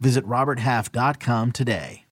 Visit RobertHalf.com today.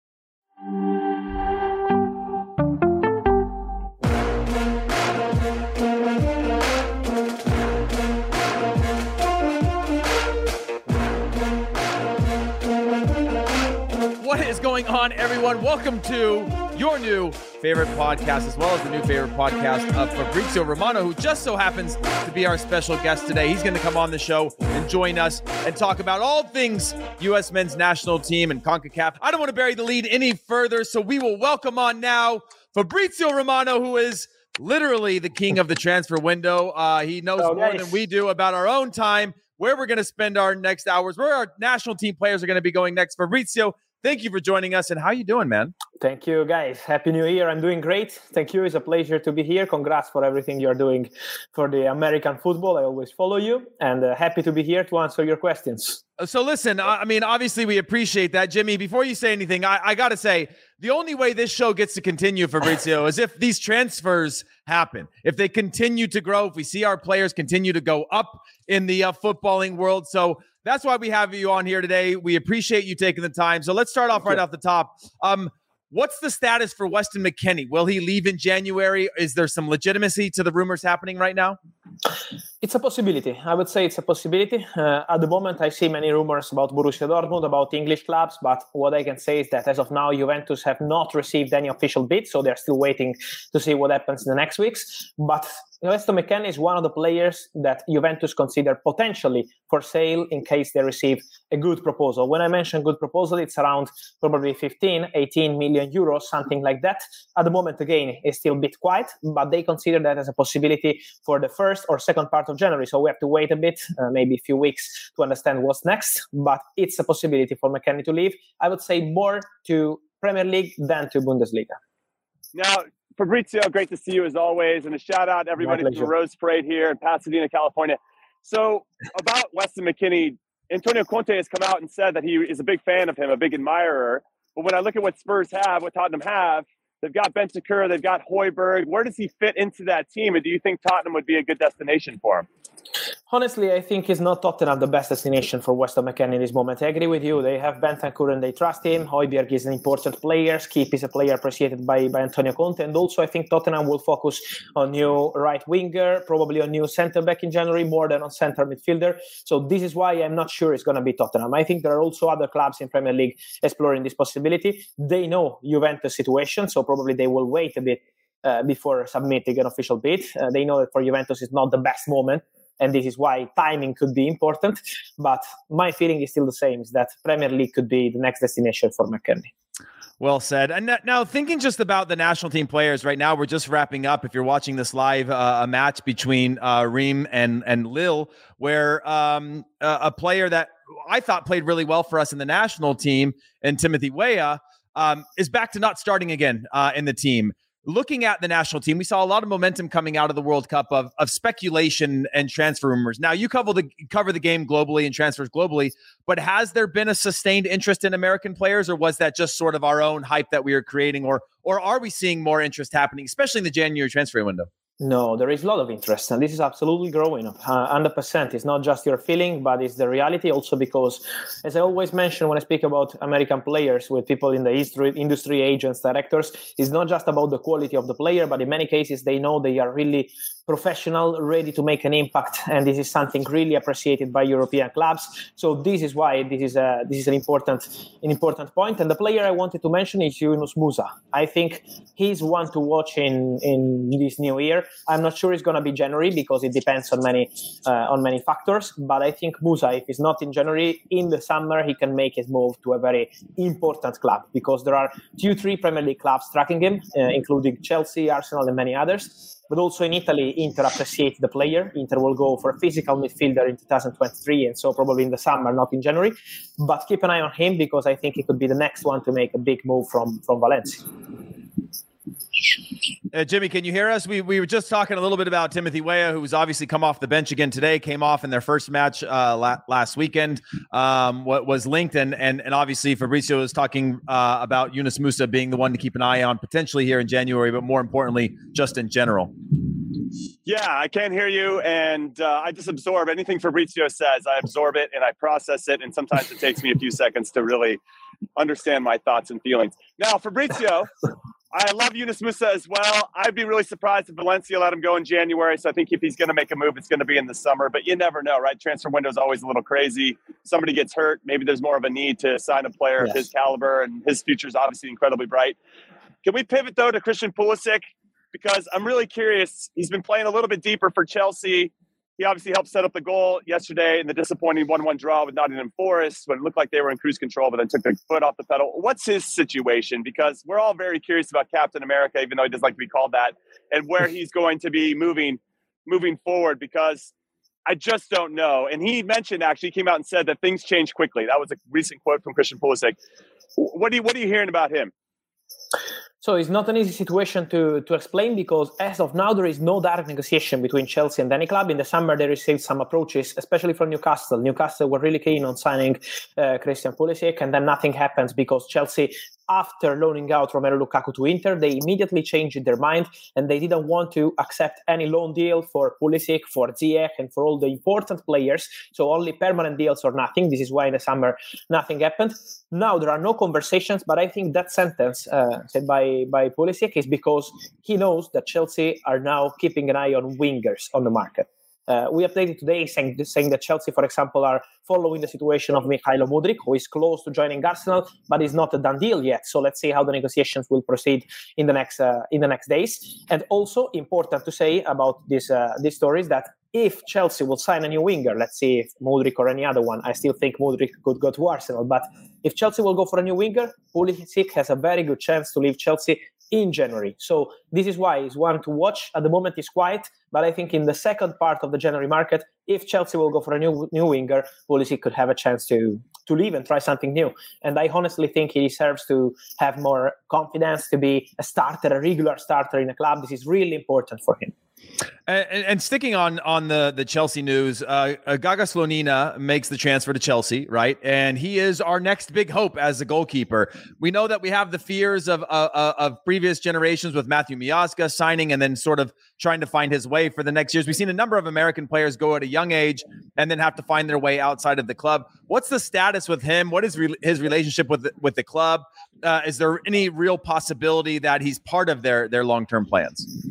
What is going on, everyone? Welcome to your new favorite podcast, as well as the new favorite podcast of Fabrizio Romano, who just so happens to be our special guest today. He's going to come on the show and join us and talk about all things U.S. men's national team and CONCACAF. I don't want to bury the lead any further, so we will welcome on now Fabrizio Romano, who is literally the king of the transfer window. Uh, he knows Oh, more than we do about our own time, where we're going to spend our next hours, where our national team players are going to be going next. Fabrizio, thank you for joining us. And how you doing, man? Thank you, guys. Happy New Year. I'm doing great. Thank you. It's a pleasure to be here. Congrats for everything you're doing for the American football. I always follow you and uh, happy to be here to answer your questions. So listen, I I mean, obviously we appreciate that, Jimmy. Before you say anything, I, I got to say the only way this show gets to continue, Fabrizio, is if these transfers happen, if they continue to grow, if we see our players continue to go up in the uh, footballing world. So that's why we have you on here today. We appreciate you taking the time. So let's start off right off the top. Um, what's the status for Weston McKennie? Will he leave in January? Is there some legitimacy to the rumors happening right now? It's a possibility. I would say it's a possibility. Uh, at the moment, I see many rumors about Borussia Dortmund, about English clubs, but what I can say is that as of now, Juventus have not received any official bid, so they're still waiting to see what happens in the next weeks. But Weston McKennie is one of the players that Juventus consider potentially for sale in case they receive a good proposal. When I mention good proposal, it's around probably 15, 18 million euros, something like that. At the moment, again, it's still a bit quiet, but they consider that as a possibility for the first or second part of January. So we have to wait a bit, uh, maybe a few weeks to understand what's next. But it's a possibility for McKennie to leave. I would say more to Premier League than to Bundesliga. Now, Fabrizio, great to see you as always, and a shout out to everybody from the. Rose Parade here in Pasadena, California. So, about Weston McKennie, Antonio Conte has come out and said that he is a big fan of him, a big admirer. But when I look at what Spurs have, what Tottenham have, they've got Bentancur, they've got Højbjerg. Where does he fit into that team? And do you think Tottenham would be a good destination for him? Honestly, I think it's not Tottenham the best destination for Weston McKennie in this moment. I agree with you. They have Bentancur and they trust him. Højbjerg is an important player. Skipp is a player appreciated by, by Antonio Conte. And also, I think Tottenham will focus on new right winger, probably on new centre back in January more than on centre midfielder. So this is why I'm not sure it's going to be Tottenham. I think there are also other clubs in Premier League exploring this possibility. They know Juventus situation, so probably they will wait a bit uh, before submitting an official bid. Uh, they know that for Juventus it's not the best moment and this is why timing could be important. But my feeling is still the same: is that Premier League could be the next destination for McKennie. Well said. And now, thinking just about the national team players right now, we're just wrapping up. If you're watching this live, uh, a match between uh, Reims and and Lille, where um, a, a player that I thought played really well for us in the national team, and Timothy Weah, um, is back to not starting again uh, in the team. Looking at the national team, we saw a lot of momentum coming out of the World Cup of, of speculation and transfer rumors. Now you cover the cover the game globally and transfers globally, but has there been a sustained interest in American players, or was that just sort of our own hype that we are creating, or or are we seeing more interest happening, especially in the January transfer window? No, there is a lot of interest, and this is absolutely growing. Uh, hundred percent. It's not just your feeling, but it's the reality. Also, because, as I always mention when I speak about American players with people in the industry, industry agents, directors, it's not just about the quality of the player, but in many cases they know they are really professional, ready to make an impact, and this is something really appreciated by European clubs. So this is why this is a this is an important an important point. And the player I wanted to mention is Yunus Musah I think he's one to watch in in this new year I'm not sure it's going to be January because it depends on many uh, on many factors. But I think Musah if he's not in January, in the summer he can make his move to a very important club because there are two, three Premier League clubs tracking him, uh, including Chelsea, Arsenal, and many others. But also in Italy, Inter appreciate the player. Inter will go for a physical midfielder in 2023, and so probably in the summer, not in January. But keep an eye on him because I think he could be the next one to make a big move from from Valencia. Uh, Jimmy, can you hear us? We, we were just talking a little bit about Timothy Weah, who's obviously come off the bench again today, came off in their first match uh, la- last weekend, um, what was linked. And, and, and obviously, Fabrizio was talking uh, about Yunus Musah being the one to keep an eye on potentially here in January, but more importantly, just in general. Yeah, I can't hear you. And uh, I just absorb anything Fabrizio says. I absorb it and I process it. And sometimes it takes me a few seconds to really understand my thoughts and feelings. Now, Fabrizio. I love Yunus Musah as well. I'd be really surprised if Valencia let him go in January. So I think if he's going to make a move, it's going to be in the summer. But you never know, right? Transfer window is always a little crazy. Somebody gets hurt. Maybe there's more of a need to sign a player yes. of his caliber, and his future is obviously incredibly bright. Can we pivot though to Christian Pulisic? Because I'm really curious. He's been playing a little bit deeper for Chelsea he obviously helped set up the goal yesterday in the disappointing 1-1 draw with Nottingham Forest when it looked like they were in cruise control, but then took their foot off the pedal. What's his situation? Because we're all very curious about Captain America, even though he doesn't like to be called that, and where he's going to be moving moving forward. Because I just don't know. And he mentioned actually came out and said that things change quickly. That was a recent quote from Christian Pulisic. What are you What are you hearing about him? So it's not an easy situation to, to explain because as of now, there is no direct negotiation between Chelsea and any club. In the summer, they received some approaches, especially from Newcastle. Newcastle were really keen on signing uh, Christian Pulisic, and then nothing happens because Chelsea after loaning out Romelu Lukaku to Inter, they immediately changed their mind and they didn't want to accept any loan deal for Pulisic, for Ziyech, and for all the important players. So only permanent deals or nothing. This is why in the summer nothing happened. Now there are no conversations, but I think that sentence uh, said by by Pulisic is because he knows that Chelsea are now keeping an eye on wingers on the market. Uh, we updated today saying, saying that Chelsea, for example, are following the situation of Mykhailo Mudryk, who is close to joining Arsenal, but is not a done deal yet. So let's see how the negotiations will proceed in the next uh, in the next days. And also important to say about this uh, this story is that if Chelsea will sign a new winger, let's see if Mudryk or any other one, I still think Mudryk could go to Arsenal. But if Chelsea will go for a new winger, Pulisic has a very good chance to leave Chelsea in January. So this is why it's one to watch. At the moment, it's quiet, but I think in the second part of the January market, if Chelsea will go for a new new winger, Pulisic could have a chance to to leave and try something new. And I honestly think he deserves to have more confidence to be a starter, a regular starter in a club. This is really important for him. And, and, sticking on on the the Chelsea news, uh, uh, Gaga Slonina makes the transfer to Chelsea, right? And he is our next big hope as a goalkeeper. We know that we have the fears of uh, uh of previous generations with Matthew Miazga signing and then sort of trying to find his way for the next years. We've seen a number of American players go at a young age and then have to find their way outside of the club. What's the status with him? What is re- his relationship with the, with the club? Uh, is there any real possibility that he's part of their their long term plans?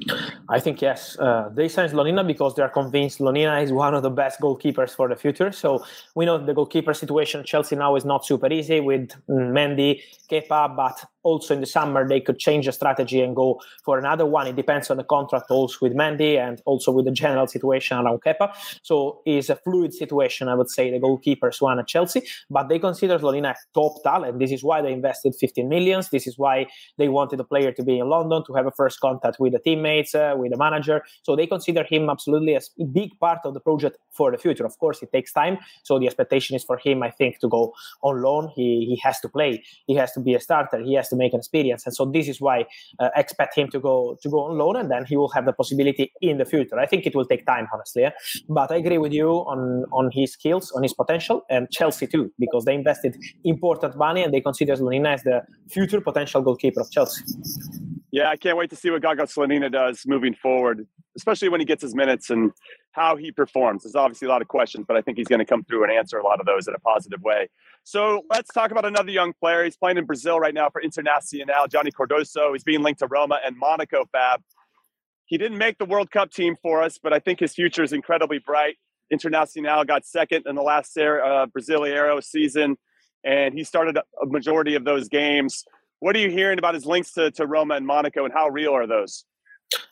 I think yes. Uh, they signed Slonina because they are convinced Slonina is one of the best goalkeepers for the future. So we know the goalkeeper situation Chelsea now is not super easy with Mendy, Kepa, but also in the summer they could change the strategy and go for another one. It depends on the contract also with Mendy and also with the general situation around Kepa. So it's a fluid situation, I would say, the goalkeepers one at Chelsea. But they consider Slonina a top talent. This is why they invested 15 millions. This is why they wanted the player to be in London to have a first contact with the teammates, uh, with the manager. So they consider him absolutely a big part of the project for the future. Of course, it takes time. So the expectation is for him, I think, to go on loan. He he has to play. He has to be a starter. He has to to make an experience. And so this is why uh, expect him to go to go on loan, and then he will have the possibility in the future. I think it will take time, honestly, yeah? but I agree with you on on his skills, on his potential, and Chelsea too, because they invested important money and they consider Slonina as the future potential goalkeeper of Chelsea. Yeah, I can't wait to see what Gaga Slonina does moving forward, especially when he gets his minutes and how he performs. There's obviously a lot of questions, but I think he's going to come through and answer a lot of those in a positive way. So let's talk about another young player. He's playing in Brazil right now for Internacional, Johnny Cardoso. He's being linked to Roma and Monaco, Fab. He didn't make the World Cup team for us, but I think his future is incredibly bright. Internacional got second in the last uh, Brasileiro season, and he started a majority of those games. What are you hearing about his links to, to Roma and Monaco, and how real are those?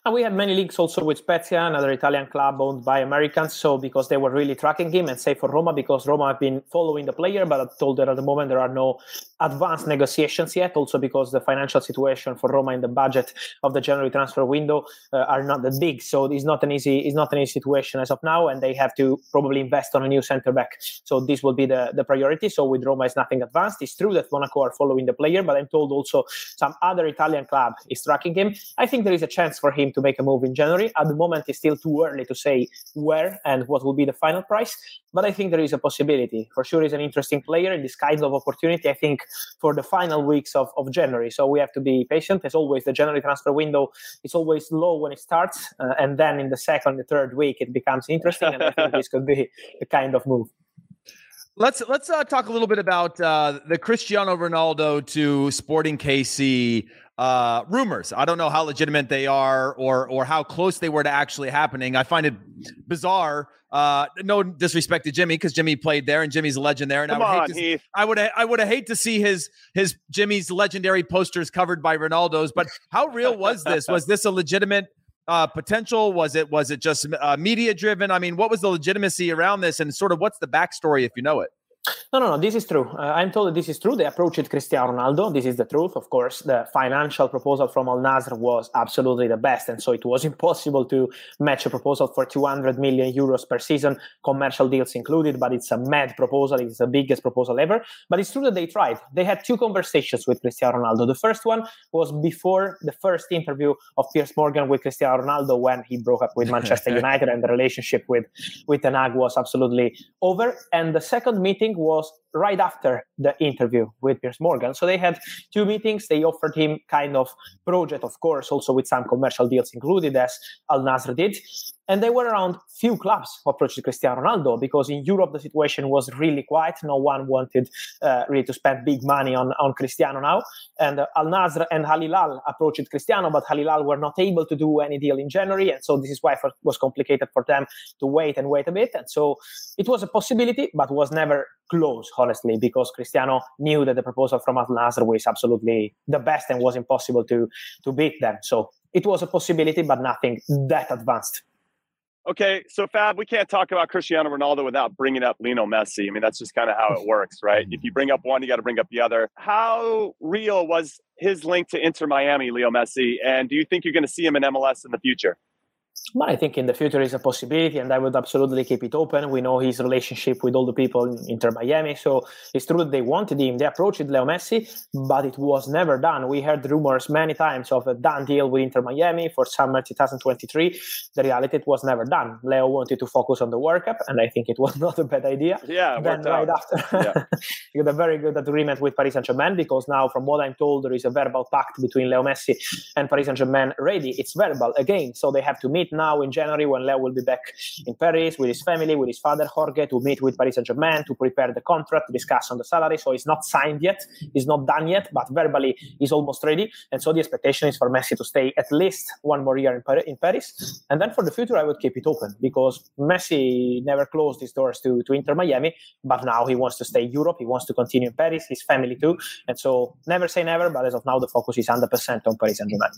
And we had many links also with Spezia, another Italian club owned by Americans. So because they were really tracking him, and say for Roma because Roma have been following the player, but I told that at the moment there are no advanced negotiations yet. Also because the financial situation for Roma in the budget of the January transfer window uh, are not that big, so it's not an easy it's not an easy situation as of now, and they have to probably invest on a new centre back. So this will be the the priority. So with Roma, it's nothing advanced. It's true that Monaco are following the player, but I'm told also some other Italian club is tracking him. I think there is a chance for him to make a move in January. At the moment, it's still too early to say where and what will be the final price, but I think there is a possibility. For sure, he's an interesting player in this kind of opportunity, I think, for the final weeks of, of January. So we have to be patient. As always, the January transfer window is always low when it starts, uh, and then in the second, the third week, it becomes interesting, and I think this could be the kind of move. Let's let's uh, talk a little bit about uh, the Cristiano Ronaldo to Sporting KC uh, rumors. I don't know how legitimate they are or or how close they were to actually happening. I find it bizarre. Uh, no disrespect to Jimmy because Jimmy played there and Jimmy's a legend there. And Come I would on, hate to, Heath. I would I would hate to see his his Jimmy's legendary posters covered by Ronaldo's. But how real was this? Was this a legitimate? Uh, potential was it was it just uh, media driven i mean what was the legitimacy around this and sort of what's the backstory if you know it No, no, no. This is true. Uh, I'm told that this is true. They approached Cristiano Ronaldo. This is the truth. Of course, the financial proposal from Al Nassr was absolutely the best, and so it was impossible to match a proposal for 200 million euros per season, commercial deals included. But it's a mad proposal. It's the biggest proposal ever. But it's true that they tried. They had two conversations with Cristiano Ronaldo. The first one was before the first interview of Piers Morgan with Cristiano Ronaldo when he broke up with Manchester United and the relationship with with Ten Hag was absolutely over. And the second meeting was right after the interview with Piers Morgan. So they had two meetings. They offered him kind of project, of course, also with some commercial deals included, as Al Nassr did. And they were around few clubs approached Cristiano Ronaldo because in Europe the situation was really quiet. No one wanted uh, really to spend big money on, on Cristiano now. And uh, Al Nassr and Al Hilal approached Cristiano, but Al Hilal were not able to do any deal in January. And so this is why it was complicated for them to wait and wait a bit. And so it was a possibility, but was never close, honestly, because Cristiano knew that the proposal from Al was absolutely the best and was impossible to, to beat them. So it was a possibility, but nothing that advanced. Okay, so Fab, we can't talk about Cristiano Ronaldo without bringing up Lionel Messi. I mean, that's just kind of how it works, right? If you bring up one, you got to bring up the other. How real was his link to Inter Miami, Leo Messi? And do you think you're going to see him in MLS in the future? But I think in the future is a possibility, and I would absolutely keep it open. We know his relationship with all the people in Inter Miami, so it's true that they wanted him. They approached Leo Messi, but it was never done. We heard rumors many times of a done deal with Inter Miami for summer 2023. The reality it was never done. Leo wanted to focus on the World Cup, and I think it was not a bad idea. Yeah, then right out. after, Yeah. you got a very good agreement with Paris Saint Germain because now, from what I'm told, there is a verbal pact between Leo Messi and Paris Saint Germain ready. It's verbal again, so they have to meet now in January when Leo will be back in Paris with his family, with his father Jorge, to meet with Paris Saint Germain to prepare the contract, to discuss on the salary. So it's not signed yet, it's not done yet, but verbally he's almost ready. And so the expectation is for Messi to stay at least one more year in, Par- in Paris. And then for the future, I would keep it open because Messi never closed his doors to, to Inter Miami, but now he wants to stay in Europe. He wants to continue in Paris, his family too. And so never say never, but as of now, the focus is 100% on Paris Saint Germain.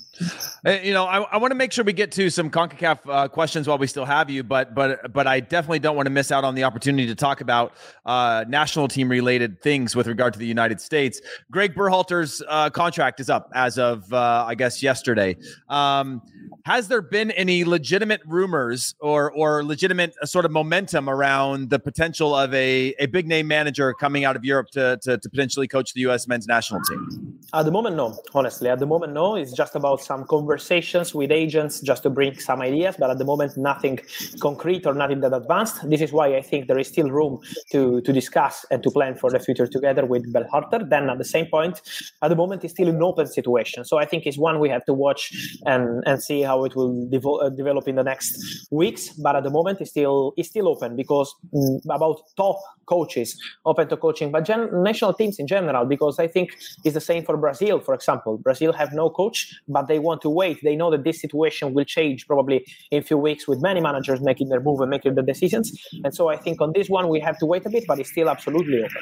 Uh, you know, I, I want to make sure we get to some CONCACAF CONCACAF uh, questions while we still have you, but but but I definitely don't want to miss out on the opportunity to talk about uh, national team related things with regard to the United States. Gregg Berhalter's uh, contract is up as of uh, I guess yesterday. Um, has there been any legitimate rumors or or legitimate uh, sort of momentum around the potential of a, a big name manager coming out of Europe to, to, to potentially coach the U.S. men's national team? At the moment, no. Honestly, at the moment, no. It's just about some conversations with agents just to bring some ideas, but at the moment, nothing concrete or nothing that advanced. This is why I think there is still room to, to discuss and to plan for the future together with Berhalter. Then, at the same point, at the moment, it's still an open situation. So I think it's one we have to watch and, and see how it will devo- uh, develop in the next weeks. But at the moment, it's still it's still open because mm, about top coaches open to coaching, but gen- national teams in general. Because I think it's the same for Brazil, for example. Brazil have no coach, but they want to wait. They know that this situation will change probably in a few weeks with many managers making their move and making the decisions. And so I think on this one we have to wait a bit, but it's still absolutely open.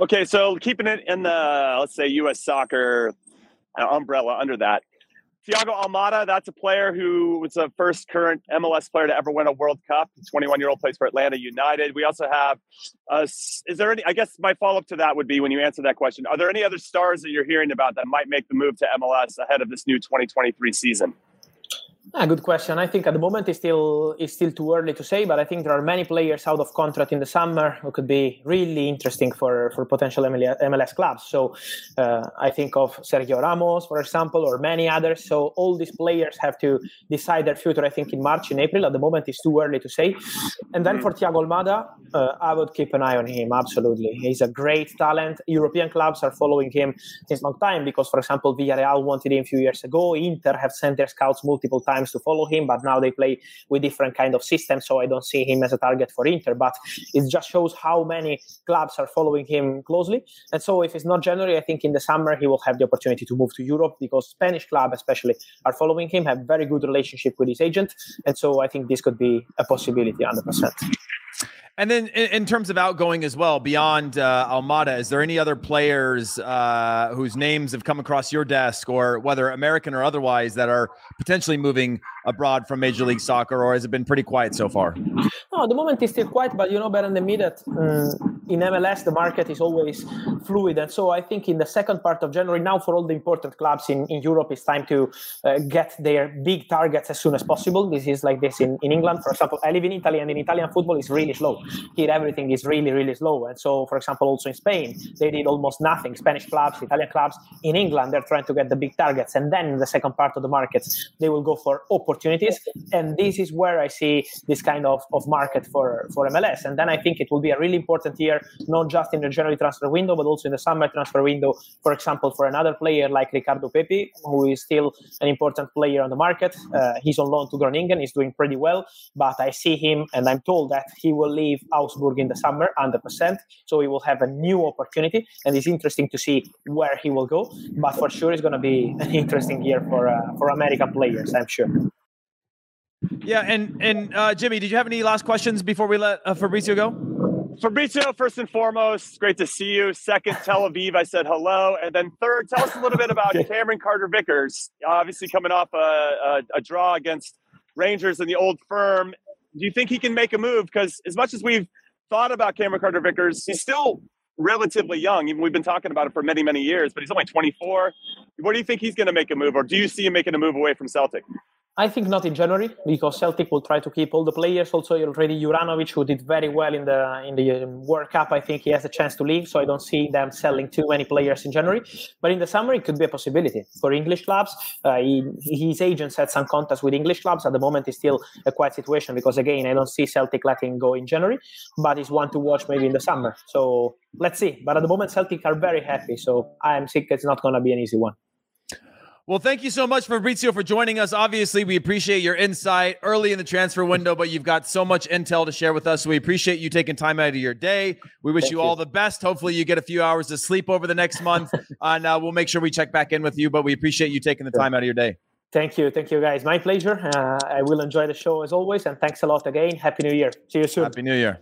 Okay, so keeping it in the let's say U.S. soccer uh, umbrella under that, Thiago Almada, that's a player who was the first current MLS player to ever win a World Cup. 21 year old plays for Atlanta United. We also have, uh, is there any, I guess my follow up to that would be when you answer that question, are there any other stars that you're hearing about that might make the move to MLS ahead of this new 2023 season? Ah, good question. I think at the moment it's still it's still too early to say, but I think there are many players out of contract in the summer who could be really interesting for for potential MLS clubs. So uh, I think of Sergio Ramos, for example, or many others. So all these players have to decide their future. I think in March, in April. At the moment, it's too early to say. And then for Thiago Almada, uh, I would keep an eye on him. Absolutely, he's a great talent. European clubs are following him since long time because, for example, Villarreal wanted him a few years ago. Inter have sent their scouts multiple times to follow him, but now they play with different kind of systems, so I don't see him as a target for Inter. But it just shows how many clubs are following him closely. And so if it's not January, I think in the summer he will have the opportunity to move to Europe because Spanish club especially are following him, have very good relationship with his agent, and so I think this could be a possibility, 100%. And then in, in, terms of outgoing as well, beyond uh, Almada, is there any other players uh, whose names have come across your desk, or whether American or otherwise, that are potentially moving abroad from Major League Soccer, or has it been pretty quiet so far? No, the moment is still quiet, but you know better than me that um, in MLS the market is always fluid, and so I think in the second part of January, now for all the important clubs in, in Europe, it's time to uh, get their big targets as soon as possible. This is like this in, in England, for example. I live in Italy, and in Italian football is really slow. Here, everything is really, really slow, and so, for example, also in Spain, they did almost nothing. Spanish clubs, Italian clubs. In England, they're trying to get the big targets, and then in the second part of the markets, they will go for opportunities, and this is where I see this kind of, of market for for MLS. And then I think it will be a really important year, not just in the January transfer window, but also in the summer transfer window. For example, for another player like Ricardo Pepi, who is still an important player on the market. Uh, he's on loan to Groningen. He's doing pretty well, but I see him, and I'm told that he will leave Augsburg in the summer, 100%. So he will have a new opportunity, and it's interesting to see where he will go. But for sure, it's going to be an interesting year for uh, for American players, I'm sure. Yeah, and and uh, Jimmy, did you have any last questions before we let uh, Fabrizio go? Fabrizio, first and foremost, great to see you. Second, Tel Aviv, I said hello. And then third, tell us a little bit about Cameron Carter Vickers, obviously coming off a, a, a, draw against Rangers in the old firm. Do you think he can make a move? Because as much as we've thought about Cameron Carter Vickers, he's still relatively young. Even we've been talking about it for many, many years, but he's only 24. What do you think he's going to make a move, or do you see him making a move away from Celtic? I think not in January because Celtic will try to keep all the players. Also, already Juranovic, who did very well in the in the World Cup, I think he has a chance to leave. So I don't see them selling too many players in January. But in the summer, it could be a possibility for English clubs. Uh, he, his agents had some contacts with English clubs. At the moment, it's still a quiet situation because again, I don't see Celtic letting go in January. But it's one to watch maybe in the summer. So let's see. But at the moment, Celtic are very happy. So I am sick. It's not going to be an easy one. Well, thank you so much, Fabrizio, for joining us. Obviously, we appreciate your insight early in the transfer window, but you've got so much intel to share with us. So we appreciate you taking time out of your day. We wish you, you, all the best. Hopefully, you get a few hours of sleep over the next month, and uh, we'll make sure we check back in with you. But we appreciate you taking the time out of your day. Thank you. Thank you, guys. My pleasure. Uh, I will enjoy the show as always. And thanks a lot again. Happy New Year. See you soon. Happy New Year.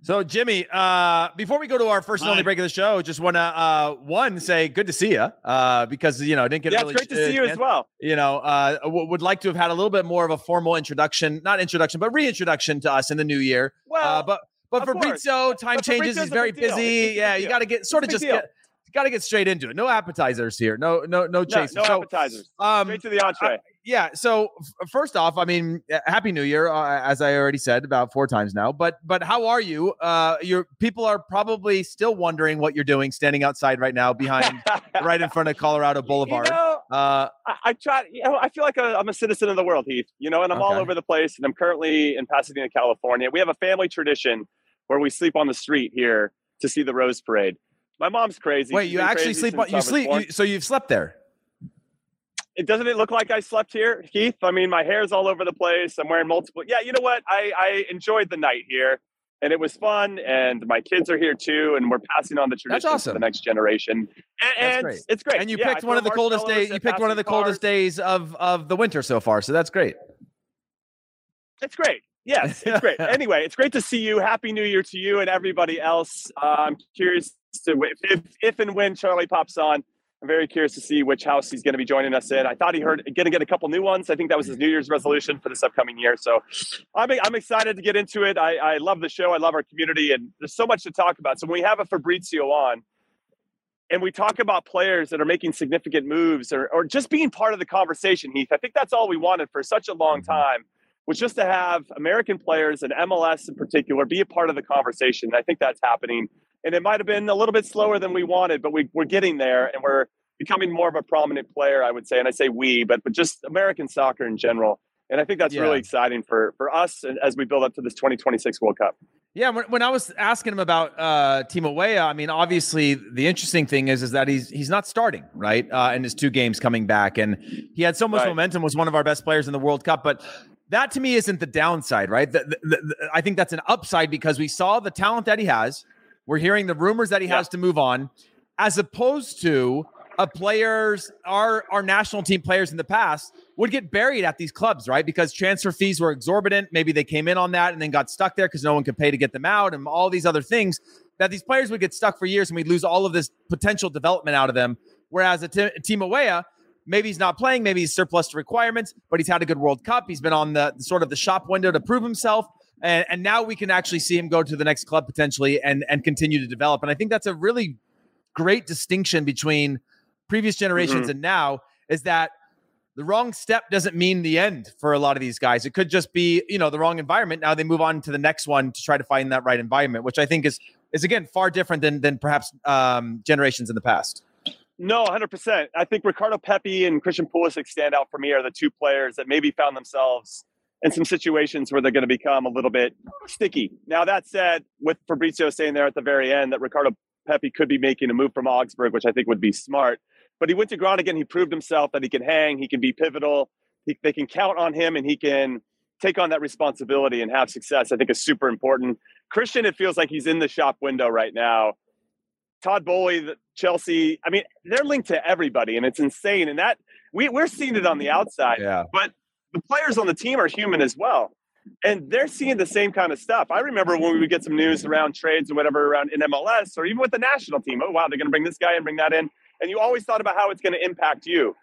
So, Jimmy, uh, before we go to our first and only Hi. break of the show, just want to uh, one say good to see you uh, because you know I didn't get Yeah, really it's great to see you as well. You know, uh, w- would like to have had a little bit more of a formal introduction, not introduction, but reintroduction to us in the new year. Well, uh, but but. Fabrizio, time But changes. He's very busy. It's a big Yeah, you got to get sort of just get got to get straight into it. No appetizers here. No no no no, chasers. no So, appetizers. um, Straight to the entree. yeah. So f- first off, I mean, uh, happy New Year, uh, as I already said about four times now. But but how are you? Uh, your people are probably still wondering what you're doing, standing outside right now, behind, right in front of Colorado Boulevard. You know, uh, I, I try. You know, I feel like i I'm a citizen of the world, Heath. You know, and I'm all over the place. And I'm currently in Pasadena, California. We have a family tradition where we sleep on the street here to see the Rose Parade. My mom's crazy. wait, She's you actually sleep on you sleep, you, so you've slept there. It doesn't it look like I slept here, Heath? I mean, my hair's all over the place. I'm wearing multiple. Yeah, you know what? I I enjoyed the night here, and it was fun. And my kids are here too, and we're passing on the tradition to the next generation. And, and great. it's great. And you Yeah, picked one of the coldest days. You picked one of the passing coldest days of of the winter so far. So that's great. It's great. Yes, it's great. anyway, it's great to see you. Happy New Year to you and everybody else. Uh, I'm curious to if, if and when Charlie pops on. I'm very curious to see which house he's going to be joining us in. I thought he heard going to get a couple new ones. I think that was his New Year's resolution for this upcoming year. So I'm I'm excited to get into it. I, I love the show. I love our community, and there's so much to talk about. So when we have a Fabrizio on, and we talk about players that are making significant moves or, or just being part of the conversation, Heath, I think that's all we wanted for such a long mm-hmm. time was just to have American players and MLS in particular be a part of the conversation. I think that's happening. And it might have been a little bit slower than we wanted, but we, we're getting there and we're becoming more of a prominent player, I would say. And I say we, but, but just American soccer in general. And I think that's Yeah. really exciting for, for us as we build up to this 2026 World Cup. Yeah, when, when I was asking him about uh, Timo Weah, I mean, obviously the interesting thing is is that he's he's not starting right uh, in his two games coming back, and he had so much Right. momentum, was one of our best players in the World Cup. But that to me isn't the downside, right? The, the, the, I think that's an upside because we saw the talent that he has. We're hearing the rumors that he Yeah. has to move on, as opposed to a players our our national team players in the past would get buried at these clubs, right? Because transfer fees were exorbitant. Maybe they came in on that and then got stuck there because no one could pay to get them out, and all these other things that these players would get stuck for years, and we'd lose all of this potential development out of them. Whereas a Timo Weah, maybe he's not playing, maybe he's surplus to requirements, but he's had a good World Cup. He's been on the sort of the shop window to prove himself. And, and now we can actually see him go to the next club potentially and and continue to develop. And I think that's a really great distinction between previous generations and now is that the wrong step doesn't mean the end for a lot of these guys. It could just be, you know, the wrong environment. Now they move on to the next one to try to find that right environment, which I think is is again far different than than perhaps um, generations in the past. No, 100%. I think Ricardo Pepi and Christian Pulisic stand out for me are the two players that maybe found themselves in some situations where they're going to become a little bit sticky. Now, that said, with Fabrizio saying there at the very end that Ricardo Pepi could be making a move from Augsburg, which I think would be smart. But he went to Groningen. He proved himself that he can hang, he can be pivotal, he, they can count on him, and he can take on that responsibility and have success. I think is super important. Christian, it feels like he's in the shop window right now. Todd Boehly, the- Chelsea. I mean, they're linked to everybody, and it's insane. And that we we're seeing it on the outside, Yeah. but the players on the team are human as well, and they're seeing the same kind of stuff. I remember when we would get some news around trades or whatever around in MLS or even with the national team. Oh wow, they're going to bring this guy and bring that in, and you always thought about how it's going to impact you.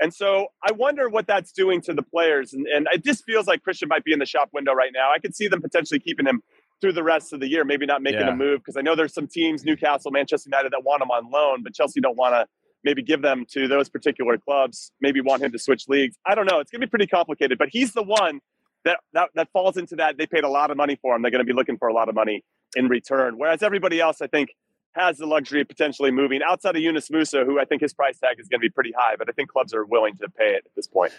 And so I wonder what that's doing to the players. And, and it just feels like Christian might be in the shop window right now. I could see them potentially keeping him through the rest of the year, maybe not making Yeah. a move because I know there's some teams, Newcastle, Manchester United, that want him on loan, but Chelsea don't want to maybe give them to those particular clubs, maybe want him to switch leagues. I don't know. It's going to be pretty complicated, but he's the one that, that, that falls into that. They paid a lot of money for him. They're going to be looking for a lot of money in return. Whereas everybody else, I think, has the luxury of potentially moving outside of Yunus Musah, who I think his price tag is going to be pretty high, but I think clubs are willing to pay it at this point.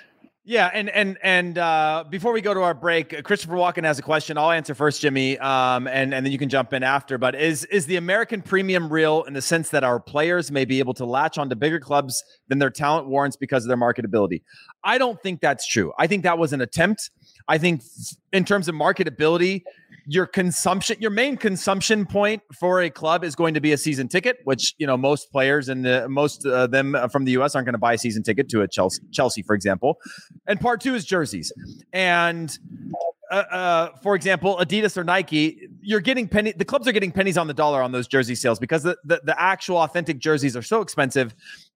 Yeah, and and and uh, before we go to our break, uh, Christopher Walken has a question. I'll answer first, Jimmy, um, and and then you can jump in after. But is is the American premium real in the sense that our players may be able to latch onto bigger clubs than their talent warrants because of their marketability? I don't think that's true. I think that was an attempt. I think in terms of marketability, your consumption, your main consumption point for a club is going to be a season ticket, which you know most players and the, most of them from the U.S. aren't going to buy a season ticket to a Chelsea, Chelsea, for example. And part two is jerseys. And uh, uh, for example, Adidas or Nike, you're getting penny the clubs are getting pennies on the dollar on those jersey sales because the, the, the actual authentic jerseys are so expensive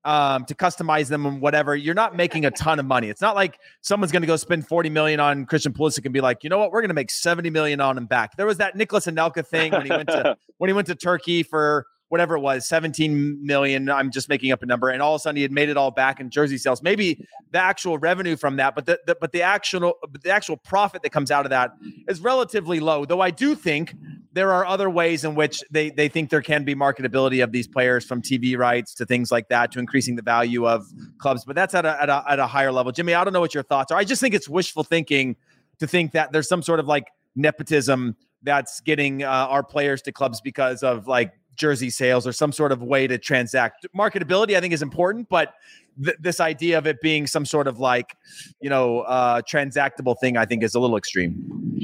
um, to customize them and whatever you're not making a ton of money it's not like someone's going to go spend 40 million on christian Pulisic and be like you know what we're going to make 70 million on him back there was that Nicolas Anelka thing when he went to when he went to turkey for whatever it was, 17 million. I'm just making up a number. And all of a sudden he had made it all back in jersey sales. Maybe the actual revenue from that, but the, the but the actual but the actual profit that comes out of that is relatively low. Though I do think there are other ways in which they they think there can be marketability of these players from TV rights to things like that to increasing the value of clubs. But that's at a, at a, at a higher level. Jimmy, I don't know what your thoughts are. I just think it's wishful thinking to think that there's some sort of like nepotism that's getting uh, our players to clubs because of like jersey sales or some sort of way to transact. Marketability, I think, is important, but th- this idea of it being some sort of like, you know, uh, transactable thing, I think, is a little extreme.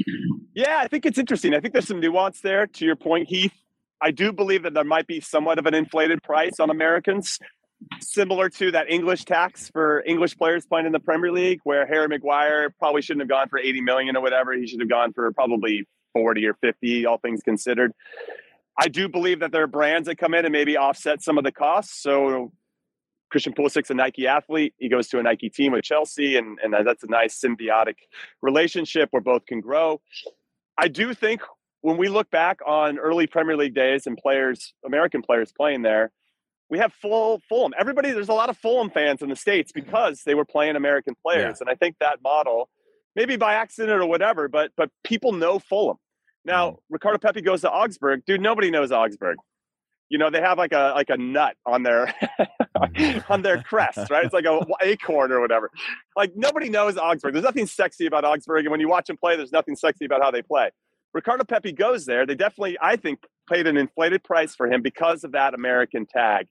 Yeah, I think it's interesting. I think there's some nuance there. To your point, Heath, I do believe that there might be somewhat of an inflated price on Americans, similar to that English tax for English players playing in the Premier League, where Harry Maguire probably shouldn't have gone for 80 million or whatever. He should have gone for probably 40 or 50, all things considered. I do believe that there are brands that come in and maybe offset some of the costs. So Christian Pulisic's a Nike athlete. He goes to a Nike team with Chelsea, and, and that's a nice symbiotic relationship where both can grow. I do think when we look back on early Premier League days and players, American players playing there, we have full Fulham. Everybody, there's a lot of Fulham fans in the States because they were playing American players. Yeah. And I think that model, maybe by accident or whatever, but but people know Fulham. Now, mm-hmm. Ricardo Pepi goes to Augsburg. Dude, nobody knows Augsburg. You know, they have like a like a nut on their on their crest, right? It's like a acorn or whatever. Like nobody knows Augsburg. There's nothing sexy about Augsburg, and when you watch them play, there's nothing sexy about how they play. Ricardo Pepi goes there. They definitely, I think, paid an inflated price for him because of that American tag,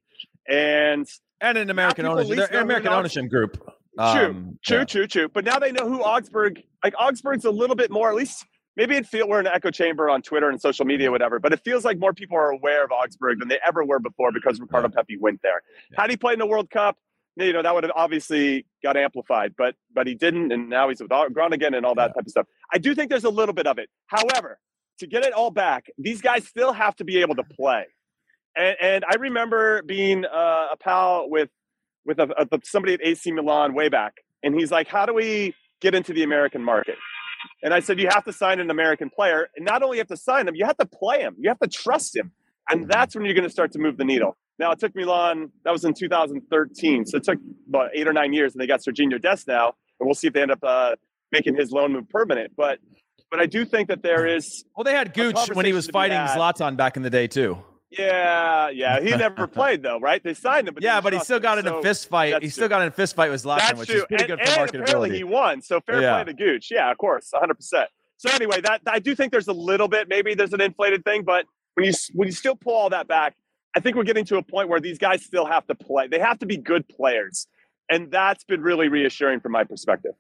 and and an American ownership, American ownership group. True, um, true, yeah. true, true. But now they know who Augsburg. Like Augsburg's a little bit more, at least maybe it feel we're in an echo chamber on Twitter and social media, whatever. But it feels like more people are aware of Augsburg than they ever were before because Ricardo yeah. Pepi went there. Yeah. Had he played in the World Cup, you know that would have obviously got amplified, but but he didn't, and now he's with Groningen and all that yeah. type of stuff. I do think there's a little bit of it. However, to get it all back, these guys still have to be able to play. And, and I remember being uh, a pal with with a, a, somebody at AC Milan way back, and he's like, "How do we get into the American market?" And I said, you have to sign an American player. And not only have to sign them, you have to play him. You have to trust him. And mm-hmm. that's when you're going to start to move the needle. Now, it took Milan, that was in 2013. So it took about eight or nine years, and they got Sergiño Dest now. And we'll see if they end up uh, making his loan move permanent. But but I do think that there is. Well, they had Gooch when he was fighting Zlatan back in the day, too. Yeah, yeah. He never played though, right? They signed him, but yeah, but he still got in so a fist fight. He still got in a fist fight with Zlatan, which true. is pretty and, good for and marketability. Apparently, he won. So fair yeah. play to Gooch. Yeah, of course, 100. percent So anyway, that I do think there's a little bit. Maybe there's an inflated thing, but when you when you still pull all that back, I think we're getting to a point where these guys still have to play. They have to be good players, and that's been really reassuring from my perspective.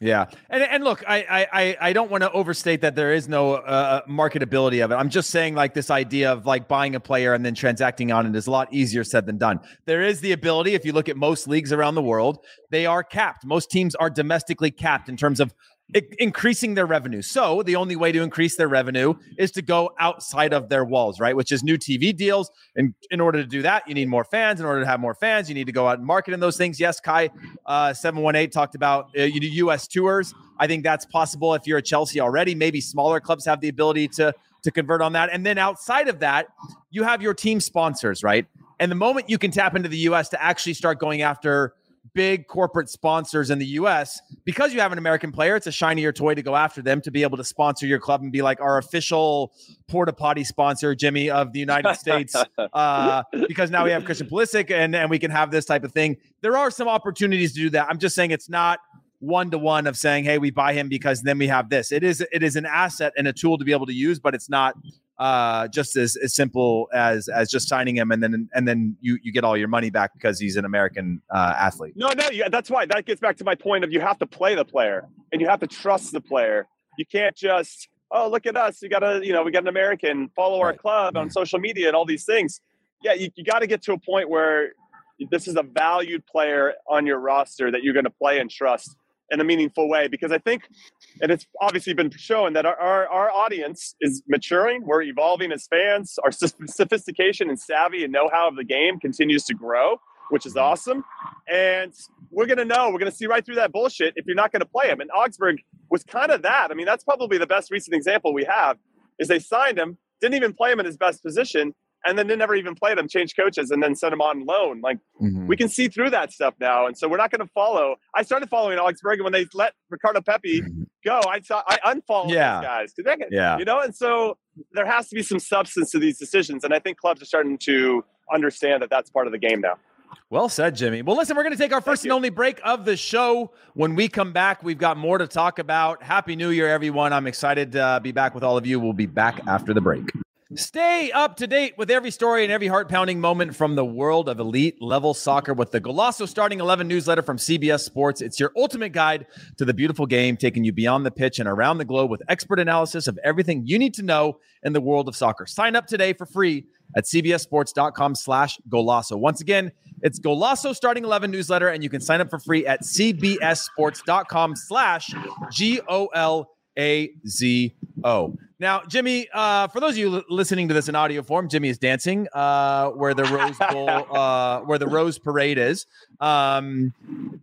Yeah, and and look, I I I don't want to overstate that there is no uh, marketability of it. I'm just saying like this idea of like buying a player and then transacting on it is a lot easier said than done. There is the ability. If you look at most leagues around the world, they are capped. Most teams are domestically capped in terms of increasing their revenue. So the only way to increase their revenue is to go outside of their walls, right? Which is new TV deals. And in order to do that, you need more fans. In order to have more fans, you need to go out and market in those things. Yes, Kai uh, seven one eight talked about uh, you do U.S. tours. I think that's possible if you're a Chelsea already. Maybe smaller clubs have the ability to to convert on that. And then outside of that, you have your team sponsors, right? And the moment you can tap into the U.S. to actually start going after big corporate sponsors in the US, because you have an American player, it's a shinier toy to go after them to be able to sponsor your club and be like our official porta potty sponsor, Jimmy, of the United States. Uh, because now we have Christian Pulisic and, and we can have this type of thing. There are some opportunities to do that. I'm just saying it's not one to one of saying, "Hey, we buy him because then we have this." It is it is an asset and a tool to be able to use, but it's not uh, just as, as simple as as just signing him and then and then you you get all your money back because he's an American uh, athlete. No, no, yeah, that's why that gets back to my point of you have to play the player and you have to trust the player. You can't just oh look at us, you got to you know we got an American follow our club on social media and all these things. Yeah, you, you got to get to a point where this is a valued player on your roster that you're going to play and trust in a meaningful way because I think, and it's obviously been shown that our, our, our audience is maturing. We're evolving as fans. Our sophistication and savvy and know how of the game continues to grow, which is awesome. And we're going to know, we're going to see right through that bullshit if you're not going to play him. And Augsburg was kind of that. I mean, that's probably the best recent example we have is they signed him, didn't even play him in his best position, and then they never even played them, change coaches, and then send them on loan. Like mm-hmm. we can see through that stuff now, and so we're not going to follow. I started following Augsburg when they let Ricardo Pepi go. I saw I unfollowed yeah. these guys because yeah, you know, and so there has to be some substance to these decisions, and I think clubs are starting to understand that that's part of the game now. Well said, Jimmy. Well, listen, we're going to take our first and only break of the show. When we come back, we've got more to talk about. Happy New Year, everyone. I'm excited to uh, be back with all of you. We'll be back after the break. Stay up to date with every story and every heart pounding moment from the world of elite level soccer with the Golazo Starting 11 newsletter from CBS Sports. It's your ultimate guide to the beautiful game, taking you beyond the pitch and around the globe with expert analysis of everything you need to know in the world of soccer. Sign up today for free at cbssports.com slash Golazo. Once again, it's Golazo Starting 11 newsletter, and you can sign up for free at cbssports.com slash G-O-L-A-Z-O. Now, Jimmy, uh, for those of you listening to this in audio form, Jimmy is dancing uh, where the Rose Bowl, uh, where the Rose Parade is, um,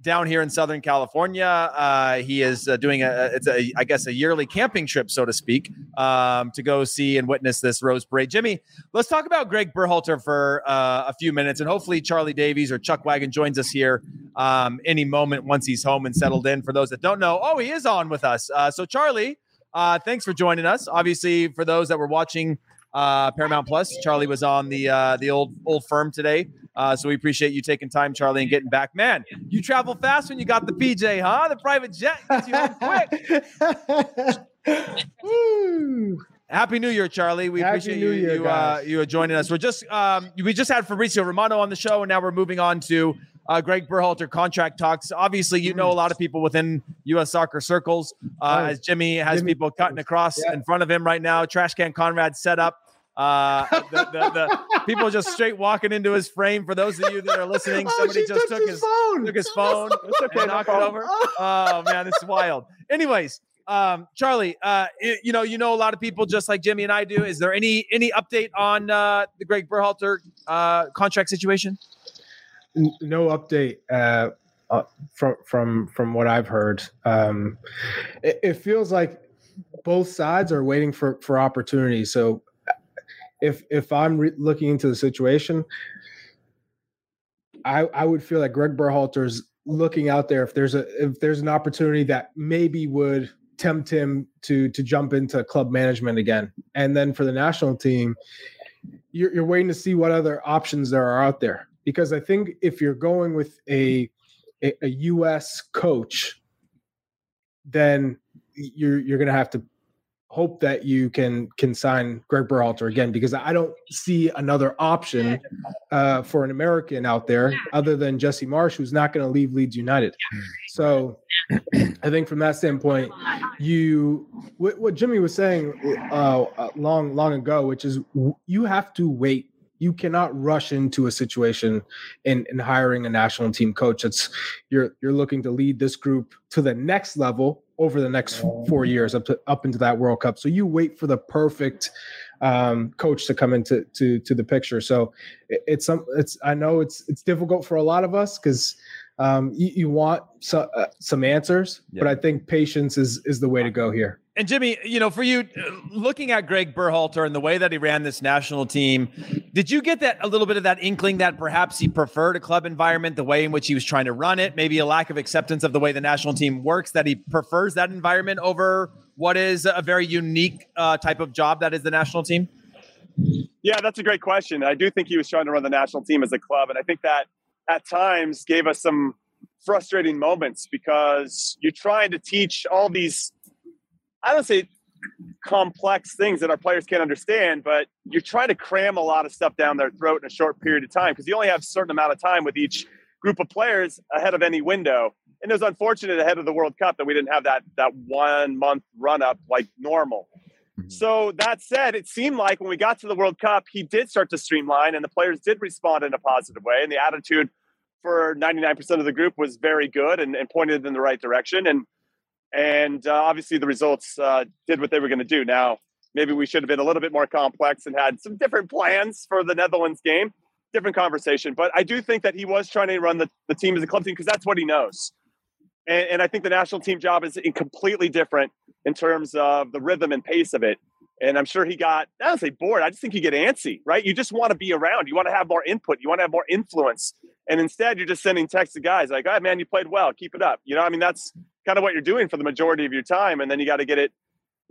down here in Southern California. Uh, he is uh, doing a, it's a, I guess, a yearly camping trip, so to speak, um, to go see and witness this Rose Parade. Jimmy, let's talk about Gregg Berhalter for uh, a few minutes, and hopefully Charlie Davies or Chuck Wagon joins us here um, any moment once he's home and settled in. For those that don't know, oh, he is on with us. so, Charlie. Uh, thanks for joining us. Obviously, for those that were watching uh, Paramount Plus, Charlie was on the uh, the old old firm today. Uh, so we appreciate you taking time, Charlie, and getting back. Man, you travel fast when you got the PJ, huh? The private jet gets you home quick. Happy New Year, Charlie. We Happy appreciate New you Year, you, uh, you joining us. We're just um, we just had Fabrizio Romano on the show, and now we're moving on to uh, Gregg Berhalter contract talks. Obviously, you know a lot of people within U.S. soccer circles. Uh, as Jimmy has Jimmy. people cutting across yeah. in front of him right now. Trash can Conrad set up. Uh, the, the, the, people just straight walking into his frame. For those of you that are listening, oh, somebody just took, took his, phone. took his phone, okay, and knocked it over. Oh man, this is wild. Anyways, um, Charlie, uh, it, you know, you know a lot of people just like Jimmy and I do. Is there any any update on uh, the Gregg Berhalter uh, contract situation? No update uh, uh, from from from what I've heard. Um, it, it, feels like both sides are waiting for for opportunities. So if if I'm re- looking into the situation, I I would feel like Gregg Berhalter's looking out there if there's a if there's an opportunity that maybe would tempt him to to jump into club management again. And then for the national team, you're, you're waiting to see what other options there are out there because I think if you're going with a a, a U.S. coach, then you're you're going to have to hope that you can can sign Gregg Berhalter again because I don't see another option uh, for an American out there other than Jesse Marsch, who's not going to leave Leeds United. So I think from that standpoint, you what, what Jimmy was saying uh, uh long long ago, which is you have to wait you cannot rush into a situation in, in hiring a national team coach. It's you're you're looking to lead this group to the next level over the next four years up to up into that World Cup. So you wait for the perfect um, coach to come into to to the picture. So it, it's some it's I know it's it's difficult for a lot of us because um, you, you, want so, uh, some answers, yeah. but I think patience is is the way to go here. And Jimmy, you know, for you looking at Gregg Berhalter and the way that he ran this national team, did you get that a little bit of that inkling that perhaps he preferred a club environment, the way in which he was trying to run it, maybe a lack of acceptance of the way the national team works, that he prefers that environment over what is a very unique uh, type of job that is the national team? Yeah, that's a great question. I do think he was trying to run the national team as a club, and I think that at times gave us some frustrating moments because you're trying to teach all these I don't say complex things that our players can't understand, but you're trying to cram a lot of stuff down their throat in a short period of time because you only have a certain amount of time with each group of players ahead of any window. And it was unfortunate ahead of the World Cup that we didn't have that that one month run up like normal. Mm-hmm. So that said, it seemed like when we got to the World Cup, he did start to streamline and the players did respond in a positive way. And the attitude for 99% of the group was very good and, and pointed in the right direction. And and uh, obviously the results uh, did what they were going to do. Now, maybe we should have been a little bit more complex and had some different plans for the Netherlands game. Different conversation. But I do think that he was trying to run the, the team as a club team because that's what he knows. And, and I think the national team job is completely different in terms of the rhythm and pace of it. And I'm sure he got, I don't say bored. I just think you get antsy, right? You just want to be around. You want to have more input. You want to have more influence. And instead, you're just sending texts to guys like, oh, man, you played well. Keep it up. You know, I mean, that's kind of what you're doing for the majority of your time. And then you got to get it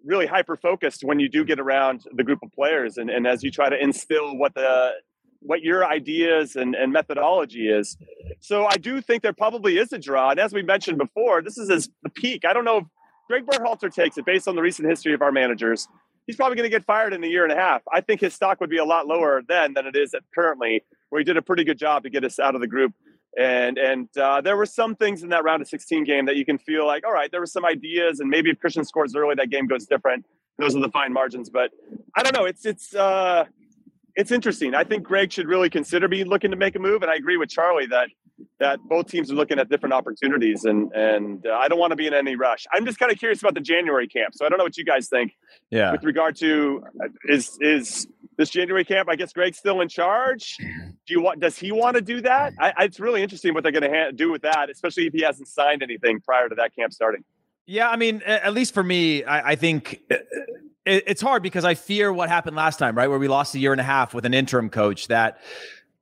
really hyper focused when you do get around the group of players. And, and as you try to instill what the, what your ideas and, and methodology is. So I do think there probably is a draw. And as we mentioned before, this is the peak. I don't know if Gregg Berhalter takes it based on the recent history of our managers he's probably going to get fired in a year and a half. I think his stock would be a lot lower then than it is currently, where he did a pretty good job to get us out of the group. And and uh, there were some things in that round of 16 game that you can feel like, all right, there were some ideas, and maybe if Christian scores early, that game goes different. Those are the fine margins, but I don't know. It's it's uh, it's interesting. I think Gregg should really consider be looking to make a move, and I agree with Charlie that that both teams are looking at different opportunities, and and uh, I don't want to be in any rush. I'm just kind of curious about the January camp, so I don't know what you guys think. Yeah. With regard to uh, is is this January camp? I guess Gregg's still in charge. Do you want? Does he want to do that? I, it's really interesting what they're going to ha- do with that, especially if he hasn't signed anything prior to that camp starting. Yeah, I mean, at least for me, I, I think uh, it's hard because I fear what happened last time, right? Where we lost a year and a half with an interim coach that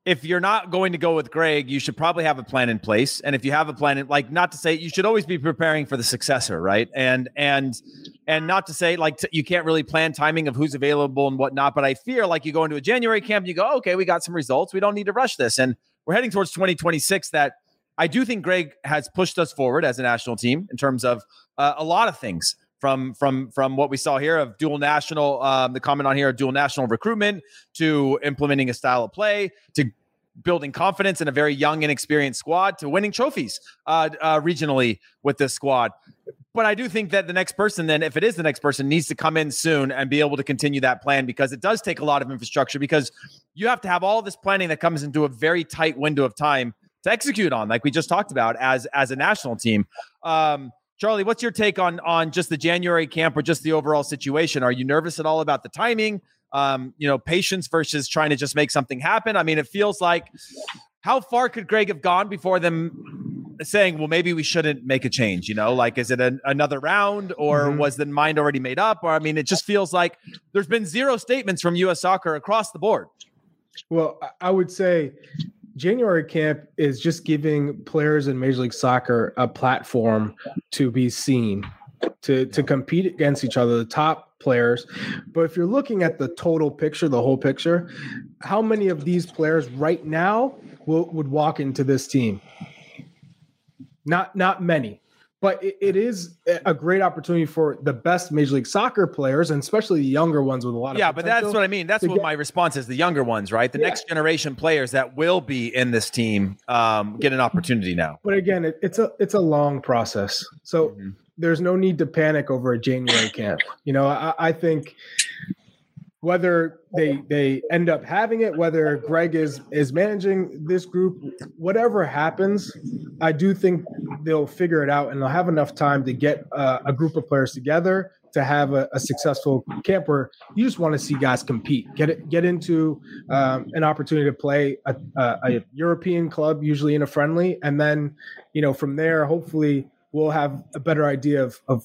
if you're not going to go with Gregg, you should probably have a plan in place. And if you have a plan, in, like not to say you should always be preparing for the successor, right? And and and not to say like t- you can't really plan timing of who's available and whatnot. But I fear like you go into a January camp, you go, okay, we got some results. We don't need to rush this, and we're heading towards 2026. That I do think Gregg has pushed us forward as a national team in terms of uh, a lot of things from from from what we saw here of dual national um, the comment on here of dual national recruitment to implementing a style of play to building confidence in a very young and experienced squad to winning trophies uh, uh, regionally with this squad. But I do think that the next person, then, if it is the next person, needs to come in soon and be able to continue that plan because it does take a lot of infrastructure because you have to have all this planning that comes into a very tight window of time to execute on, like we just talked about as as a national team. Um, Charlie, what's your take on on just the January camp or just the overall situation? Are you nervous at all about the timing? Um, you know, patience versus trying to just make something happen. I mean, it feels like how far could Gregg have gone before them saying, well, maybe we shouldn't make a change? You know, like is it an, another round or mm-hmm. was the mind already made up? Or I mean, it just feels like there's been zero statements from U.S. soccer across the board. Well, I would say January camp is just giving players in Major League Soccer a platform to be seen, to to compete against each other, the top players. But if you're looking at the total picture, the whole picture, how many of these players right now will, would walk into this team? Not not many but it, it is a great opportunity for the best Major League Soccer players, and especially the younger ones with a lot of yeah. But that's what I mean. That's what get, my response is: the younger ones, right? The yeah. next generation players that will be in this team um, get an opportunity now. But again, it, it's a it's a long process, so mm-hmm. there's no need to panic over a January camp. You know, I, I think whether they they end up having it, whether Gregg is is managing this group, whatever happens, I do think they'll figure it out and they'll have enough time to get uh, a group of players together to have a, a successful camp where you just want to see guys compete, get it, get into um, an opportunity to play a, a, a European club, usually in a friendly, and then you know from there, hopefully we'll have a better idea of, of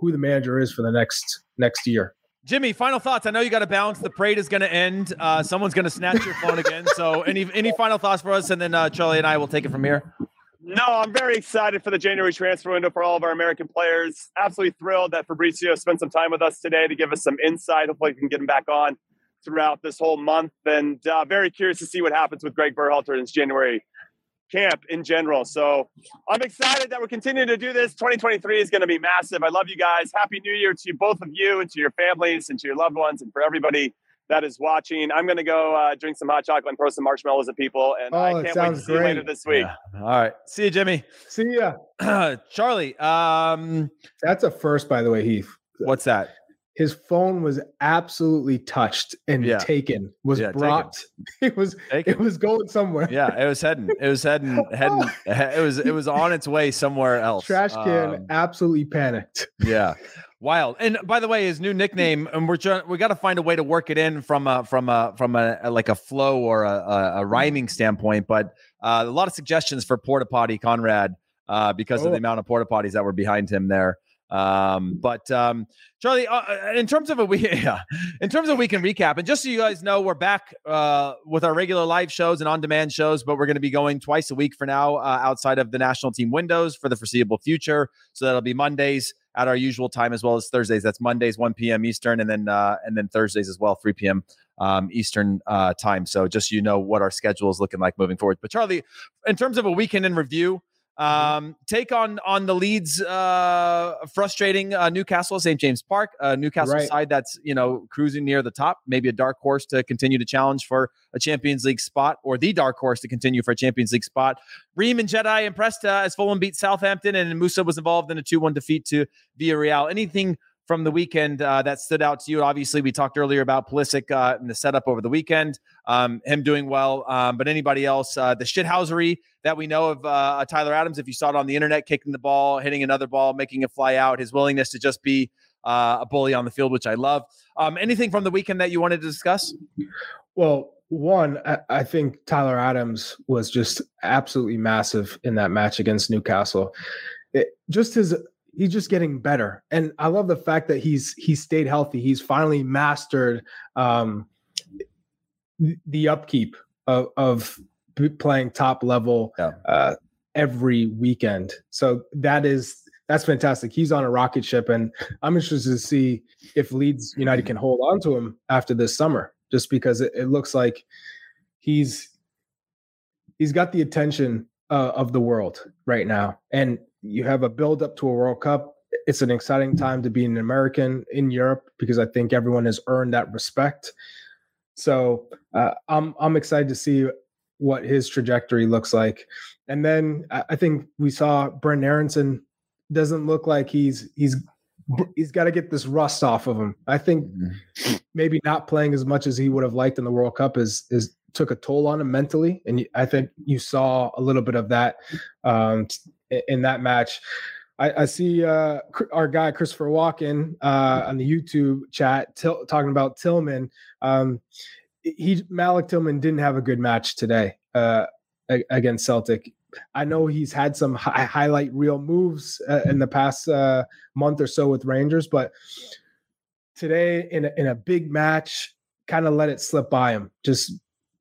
who the manager is for the next next year. Jimmy, final thoughts. I know you got to bounce. The parade is going to end. Uh, someone's going to snatch your phone again. So, any any final thoughts for us, and then uh, Charlie and I will take it from here. No, I'm very excited for the January transfer window for all of our American players. Absolutely thrilled that Fabrizio spent some time with us today to give us some insight. Hopefully, we can get him back on throughout this whole month. And uh, very curious to see what happens with Gregg Berhalter in January camp in general. So I'm excited that we're continuing to do this. 2023 is going to be massive. I love you guys. Happy New Year to both of you and to your families and to your loved ones and for everybody that is watching. I'm going to go uh, drink some hot chocolate and throw some marshmallows at people. And oh, I can't wait to see great. you later this week. Yeah. All right. See you, Jimmy. See ya. Charlie. Um, That's a first, by the way, Heath. What's that? His phone was absolutely touched and Yeah. taken. Was Yeah, taken. brought. It was Taken. it was going somewhere. Yeah, it was heading. It was heading. Heading. It was. It was on its way somewhere else. Trash can Um, absolutely panicked. yeah, wild. And by the way, his new nickname, and we're trying. We got to find a way to work it in from a from a from a, a- like a flow or a, a, a rhyming standpoint. But uh, a lot of suggestions for porta potty Conrad uh, because of the Oh. amount of porta potties that were behind him there. Um, but um, Charlie, uh, in terms of a week, yeah, in terms of weekend recap, and just so you guys know, we're back uh, with our regular live shows and on-demand shows, but we're going to be going twice a week for now, uh, outside of the national team windows for the foreseeable future. So that'll be Mondays at our usual time, as well as Thursdays. That's Mondays 1 p.m. Eastern, and then uh, and then Thursdays as well 3 p.m. Um, Eastern uh, time. So just so you know what our schedule is looking like moving forward. But Charlie, in terms of a weekend in review. Um, take on on the Leeds uh, frustrating uh, Newcastle St James Park, uh, Newcastle Right. side that's you know cruising near the top, maybe a dark horse to continue to challenge for a Champions League spot, or the dark horse to continue for a Champions League spot. Ream and Jedi impressed uh, as Fulham beat Southampton, and Musah was involved in a two one defeat to Villarreal. Anything from the weekend uh, that stood out to you? Obviously, we talked earlier about Pulisic uh, and the setup over the weekend, um, him doing well. Um, but anybody else, uh, the shithousery that we know of uh, Tyler Adams, if you saw it on the internet, kicking the ball, hitting another ball, making it fly out, his willingness to just be uh, a bully on the field, which I love. Um, anything from the weekend that you wanted to discuss? Well, one, I, I think Tyler Adams was just absolutely massive in that match against Newcastle. It, just his he's just getting better, and I love the fact that he's he stayed healthy. He's finally mastered um, the upkeep of, of playing top level Yeah. uh, every weekend. So that is that's fantastic. He's on a rocket ship, and I'm interested to see if Leeds United can hold on to him after this summer, just because it, it looks like he's he's got the attention uh, of the world right now, and you have a build up to a World Cup. It's an exciting time to be an American in Europe because I think everyone has earned that respect. So uh, I'm I'm excited to see what his trajectory looks like. And then I think we saw Brent Aaronson doesn't look like he's he's he's got to get this rust off of him. I think maybe not playing as much as he would have liked in the World Cup is is took a toll on him mentally, and I think you saw a little bit of that um, in that match. I, I see uh, our guy Christopher Walken uh, on the YouTube chat til- talking about Tillman. Um, he Malik Tillman didn't have a good match today uh, against Celtic. I know he's had some hi- highlight reel moves uh, in the past uh, month or so with Rangers, but today in a, in a big match, kind of let it slip by him. Just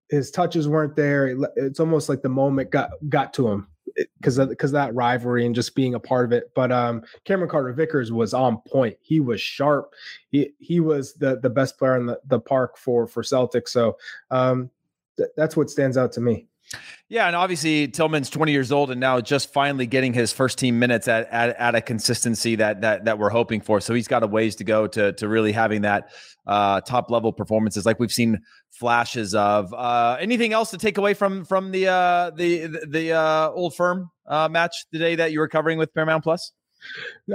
his touches weren't there. It It's almost like the moment got got to him because because that rivalry and just being a part of it. But um, Cameron Carter Vickers was on point. He was sharp. He he was the the best player in the, the park for for Celtic. So um, th- that's what stands out to me. Yeah, and obviously Tillman's 20 years old and now just finally getting his first team minutes at, at, at a consistency that that that we're hoping for. So he's got a ways to go to to really having that uh, top level performances like we've seen flashes of. Uh, anything else to take away from from the uh, the the, uh, old firm uh, match today that you were covering with Paramount Plus?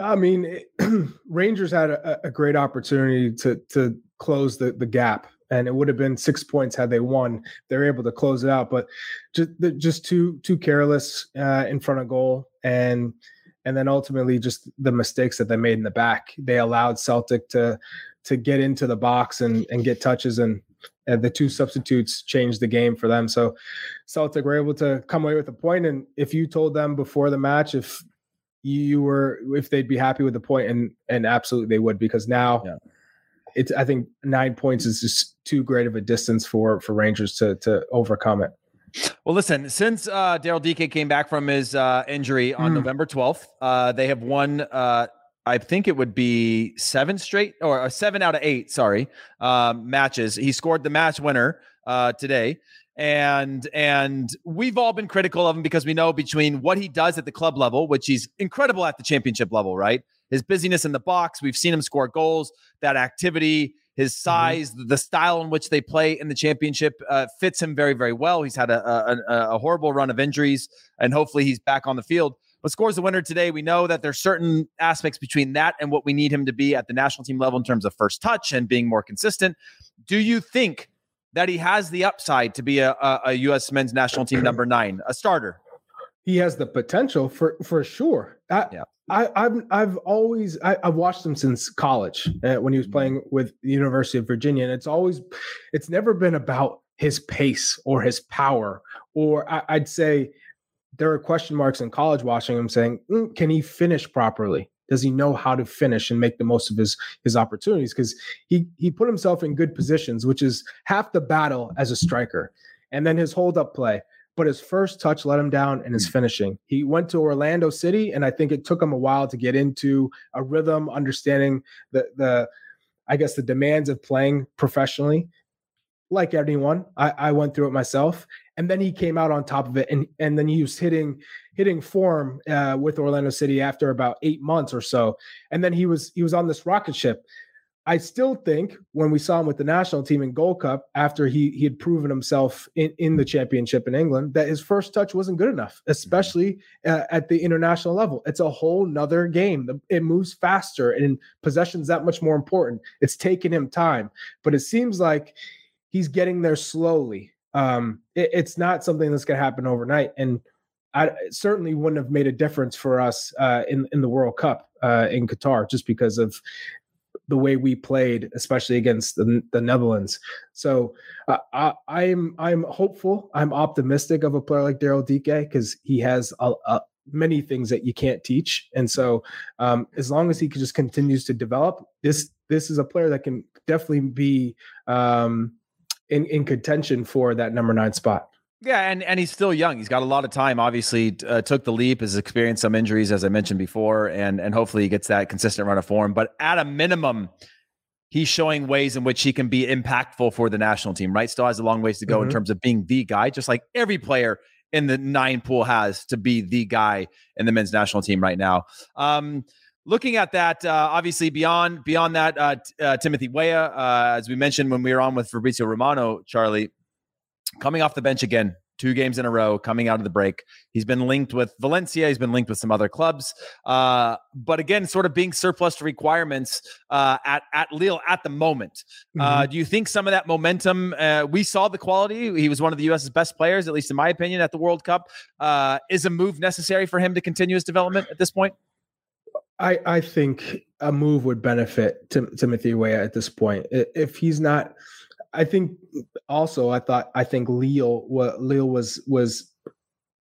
I mean, it- Rangers had a, a great opportunity to to close the the gap, and it would have been six points had they won. They're able to close it out, but just just too too careless uh, in front of goal, and and then ultimately just the mistakes that they made in the back. They allowed Celtic to to get into the box and and get touches, and, and the two substitutes changed the game for them. So Celtic were able to come away with a point. And if you told them before the match if you were if they'd be happy with the point and and absolutely they would because now Yeah. it's I think nine points is just too great of a distance for for Rangers to to overcome it. Well, listen, since uh, Daryl Dike came back from his uh, injury on Mm. November 12th, uh, they have won, uh, I think it would be seven straight or uh, seven out of eight, sorry, um, matches. He scored the match winner uh, today. And and we've all been critical of him because we know between what he does at the club level, which he's incredible at the championship level, right? His busyness in the box, we've seen him score goals, that activity, his size, the style in which they play in the championship uh, fits him very, very well. He's had a, a, a, a horrible run of injuries, and hopefully he's back on the field. but scores the winner today. We know that there's certain aspects between that and what we need him to be at the national team level in terms of first touch and being more consistent. Do you think that he has the upside to be a, a, a U.S. men's national team number nine, a starter? He has the potential for for sure. I, yeah. I, I've I've always I, have watched him since college uh, when he was mm-hmm. playing with the University of Virginia, and it's always it's never been about his pace or his power, or I, would say there are question marks in college watching him saying, mm, can he finish properly? Does he know how to finish and make the most of his his opportunities? Because he he put himself in good positions, which is half the battle as a striker, and then his hold up play but his first touch let him down in his mm. finishing. He went to Orlando City, and I think it took him a while to get into a rhythm, understanding the the I guess the demands of playing professionally. Like anyone, I, I went through it myself, and then he came out on top of it, and and then he was hitting hitting form uh, with Orlando City after about eight months or so, and then he was he was on this rocket ship. I still think when we saw him with the national team in Gold Cup after he he had proven himself in, in the championship in England that his first touch wasn't good enough, especially uh, at the international level. It's a whole nother game. It moves faster and possession's that much more important. It's taken him time, but it seems like he's getting there slowly. Um, it, it's not something that's going to happen overnight, and I certainly wouldn't have made a difference for us uh, in in the World Cup uh, in Qatar just because of the way we played, especially against the, the Netherlands. So uh, I, I'm I'm hopeful. I'm optimistic of a player like Daryl Dike because he has a, a, many things that you can't teach. And so um, as long as he just continues to develop, this this is a player that can definitely be um, in in contention for that number nine spot. Yeah, and and he's still young. He's got a lot of time. Obviously, uh, took the leap, has experienced some injuries, as I mentioned before, and and hopefully he gets that consistent run of form. But at a minimum, he's showing ways in which he can be impactful for the national team. Right, still has a long ways to go mm-hmm. in terms of being the guy, just like every player in the nine pool has to be the guy in the men's national team right now. Um, looking at that, uh, obviously beyond beyond that, uh, uh, Timothy Weah, uh, as we mentioned when we were on with Fabrizio Romano, Charlie coming off the bench again, two games in a row, coming out of the break. He's been linked with Valencia. He's been linked with some other clubs. Uh, but again, sort of being surplus to requirements uh, at at Lille at the moment. Uh, mm-hmm. Uh, do you think some of that momentum? Uh, we saw the quality. He was one of the U.S.'s best players, at least in my opinion, at the World Cup. Uh, is a move necessary for him to continue his development at this point? I, I think a move would benefit Tim, Timothy Weah at this point. If he's not I think also I thought I think Lille what Lille was was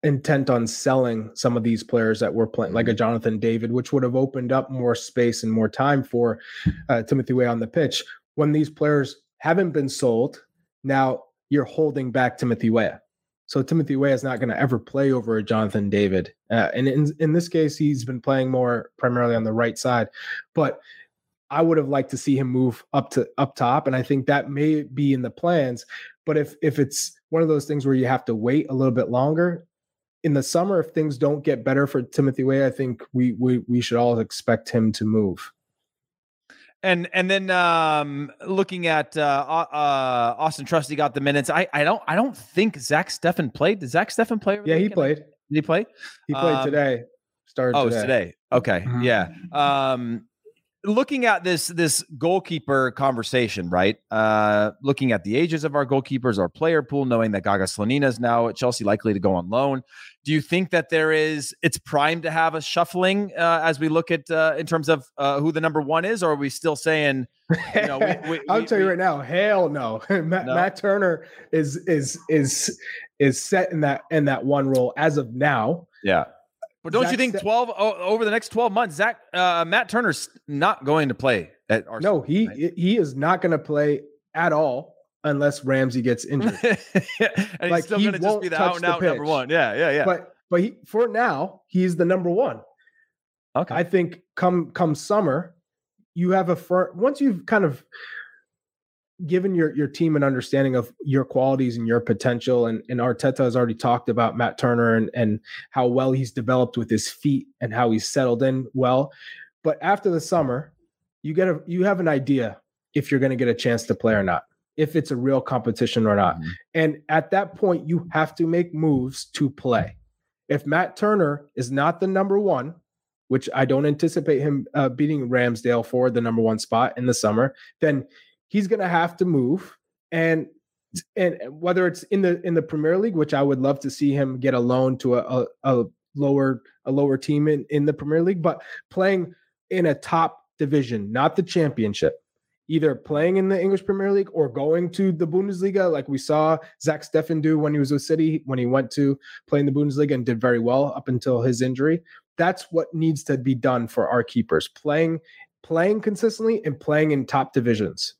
intent on selling some of these players that were playing like a mm-hmm. Jonathan David, which would have opened up more space and more time for uh, Timothy Weah on the pitch. When these players haven't been sold, now you're holding back Timothy Weah. So Timothy Weah is not going to ever play over a Jonathan David, uh, and in in this case, he's been playing more primarily on the right side. But I would have liked to see him move up to up top, and I think that may be in the plans. But if if it's one of those things where you have to wait a little bit longer in the summer, if things don't get better for Timothy Weah, I think we we we should all expect him to move. And and then um, looking at uh, uh, Austin Trusty got the minutes. I I don't I don't think Zach Steffen played. Did Zach Steffen play? Yeah, he played. Did he play? He played um, today. Started. Oh, today. today. Okay. Mm-hmm. Yeah. Um, looking at this this goalkeeper conversation, right? Uh, looking at the ages of our goalkeepers, our player pool, knowing that Gaga Slonina is now at Chelsea, likely to go on loan. Do you think that there is it's prime to have a shuffling uh, as we look at uh, in terms of uh, who the number one is, or are we still saying? You know, we, we, I'll we, tell you right now, hell no. Matt, no. Matt Turner is is is is set in that in that one role as of now. Yeah. But don't Zach you think twelve over the next twelve months, Zach uh, Matt Turner's not going to play at Arsenal? No, he right? he is not going to play at all unless Ramsey gets injured. and like, he's still he going to just be the out and out number one. Yeah, yeah, yeah. But but he, for now, he's the number one. Okay. I think come come summer, you have a fir- once you've kind of given your your team an understanding of your qualities and your potential and, and Arteta has already talked about Matt Turner and, and how well he's developed with his feet and how he's settled in well. But after the summer, you get a you have an idea if you're going to get a chance to play or not, if it's a real competition or not. Mm-hmm. And at that point, you have to make moves to play. if Matt Turner is not the number one, which I don't anticipate him uh, beating Ramsdale for the number one spot in the summer, then he's going to have to move. And and whether it's in the in the Premier League, which I would love to see him get a loan to a, a, a lower a lower team in in the Premier League, but playing in a top division, not the championship, either playing in the English Premier League or going to the Bundesliga, like we saw Zach Steffen do when he was with City, when he went to play in the Bundesliga and did very well up until his injury. That's what needs to be done for our keepers, playing playing consistently and playing in top divisions.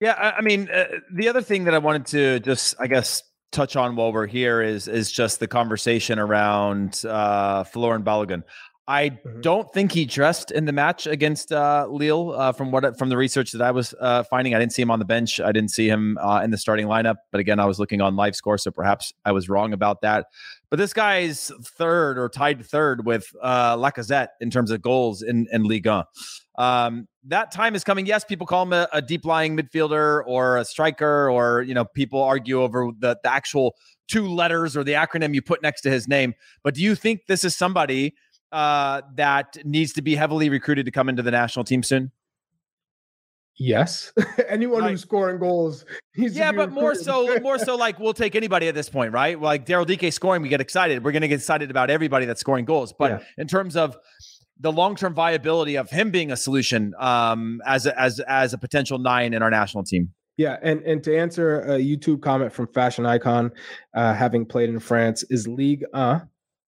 Yeah, I, I mean, uh, the other thing that I wanted to just, I guess, touch on while we're here is is just the conversation around uh, Folarin Balogun. I mm-hmm. don't think he dressed in the match against uh, Lille. Uh, from what from the research that I was uh, finding, I didn't see him on the bench. I didn't see him uh, in the starting lineup. But again, I was looking on live score, so perhaps I was wrong about that. But this guy's third or tied third with uh, Lacazette in terms of goals in in Ligue 1. Um, that time is coming. Yes, people call him a, a, deep lying midfielder or a striker, or you know, people argue over the, the actual two letters or the acronym you put next to his name. But do you think this is somebody uh, that needs to be heavily recruited to come into the national team soon? Yes, anyone like, who's scoring goals. yeah, but more so, more so, like we'll take anybody at this point, right? Like Daryl Dike scoring, we get excited. We're going to get excited about everybody that's scoring goals. But yeah. in terms of the long-term viability of him being a solution um, as a, as as a potential nine in our national team. Yeah, and and to answer a YouTube comment from Fashion Icon, uh, having played in France, is League uh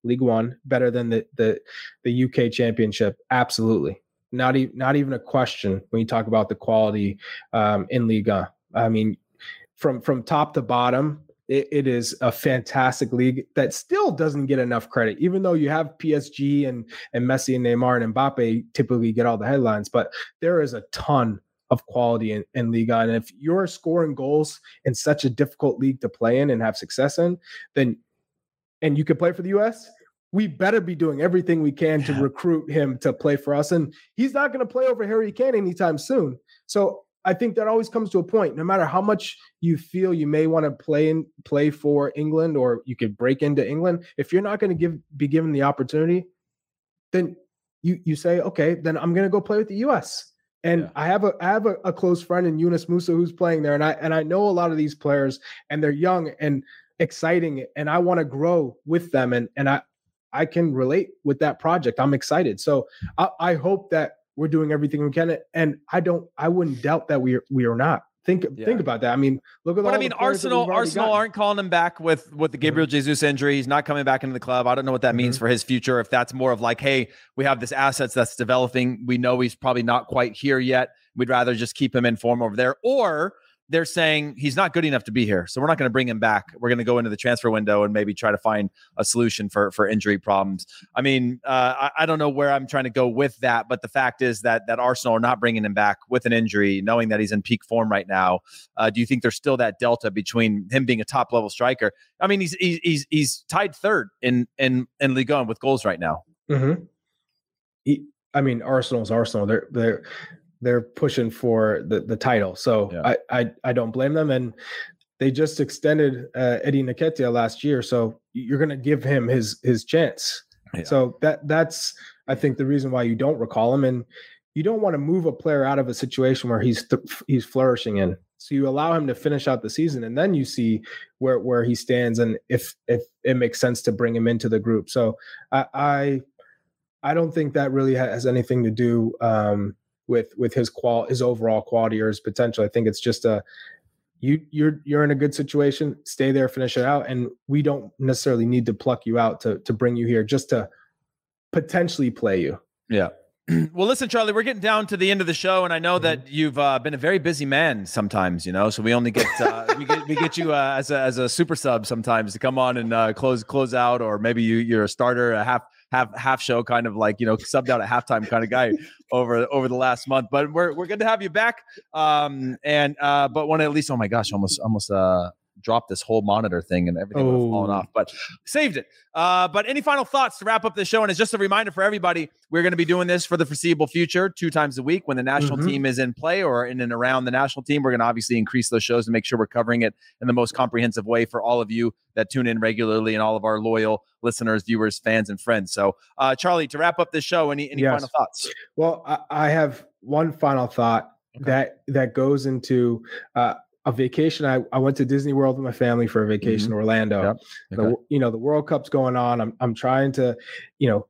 League One better than the the the UK Championship? Absolutely, not even not even a question when you talk about the quality um, in Liga. I mean, from from top to bottom, it, it is a fantastic league that still doesn't get enough credit, even though you have PSG and and Messi and Neymar and Mbappe typically get all the headlines. But there is a ton of quality in, in Liga. And if you're scoring goals in such a difficult league to play in and have success in, then and you can play for the US, we better be doing everything we can to recruit him to play for us. And he's not going to play over Harry Kane anytime soon. So I think that always comes to a point. No matter how much you feel you may want to play in play for England or you could break into England, if you're not going to give be given the opportunity, then you you say, okay, then I'm going to go play with the U.S. And yeah. I have a I have a, a close friend in Yunus Musah who's playing there, and I and I know a lot of these players, and they're young and exciting, and I want to grow with them, and and I I can relate with that project. I'm excited, so I, I hope that we're doing everything we can, and I don't, I wouldn't doubt that we are, we are not. Think yeah. think about that. I mean, look at. But I mean, Arsenal Arsenal aren't calling him back with with the Gabriel mm-hmm. Jesus injury. He's not coming back into the club. I don't know what that mm-hmm. means for his future. If that's more of like, hey, we have this assets that's developing. We know he's probably not quite here yet. We'd rather just keep him in form over there, or they're saying he's not good enough to be here, so we're not going to bring him back. We're going to go into the transfer window and maybe try to find a solution for for injury problems. I mean, uh, I, I, don't know where I'm trying to go with that, but the fact is that that Arsenal are not bringing him back with an injury, knowing that he's in peak form right now. Uh, do you think there's still that delta between him being a top level striker? I mean, he's he's he's tied third in in in Ligue 1 with goals right now. Mm-hmm. He, I mean, Arsenal's Arsenal. They're they're they're pushing for the the title. So yeah. I, I I don't blame them. And they just extended uh, Eddie Nketiah last year, so you're going to give him his his chance. Yeah. So that that's I think the reason why you don't recall him, and you don't want to move a player out of a situation where he's th- he's flourishing in. So you allow him to finish out the season, and then you see where where he stands, and if if it makes sense to bring him into the group. So I I, I don't think that really has anything to do. Um, with with his qual his overall quality or his potential. I think it's just a you you're you're in a good situation. Stay there, finish it out, and we don't necessarily need to pluck you out to to bring you here just to potentially play you. Yeah. Well, listen, Charlie, we're getting down to the end of the show, and I know that mm-hmm. you've uh, been a very busy man sometimes. You know, so we only get uh, we get we get you uh, as a as a super sub sometimes to come on and uh, close close out, or maybe you you're a starter, a half half half show kind of like you know subbed out at halftime kind of guy over over the last month. But we're we're good to have you back. Um, and uh, but want to at least oh my gosh, almost almost uh dropped this whole monitor thing and everything would have fallen Oh. off, but saved it. Uh, but any final thoughts to wrap up the show? And it's just a reminder for everybody, we're going to be doing this for the foreseeable future, two times a week when the national Mhm. team is in play or in and around the national team. We're going to obviously increase those shows and make sure we're covering it in the most comprehensive way for all of you that tune in regularly and all of our loyal listeners, viewers, fans, and friends. So, uh, Charlie, to wrap up this show, any any Yes. final thoughts? Well, I, I have one final thought Okay. that that goes into uh, a vacation. I, I went to Disney World with my family for a vacation in Orlando. Yep. The, Okay. you know, the World Cup's going on. I'm I'm trying to, you know,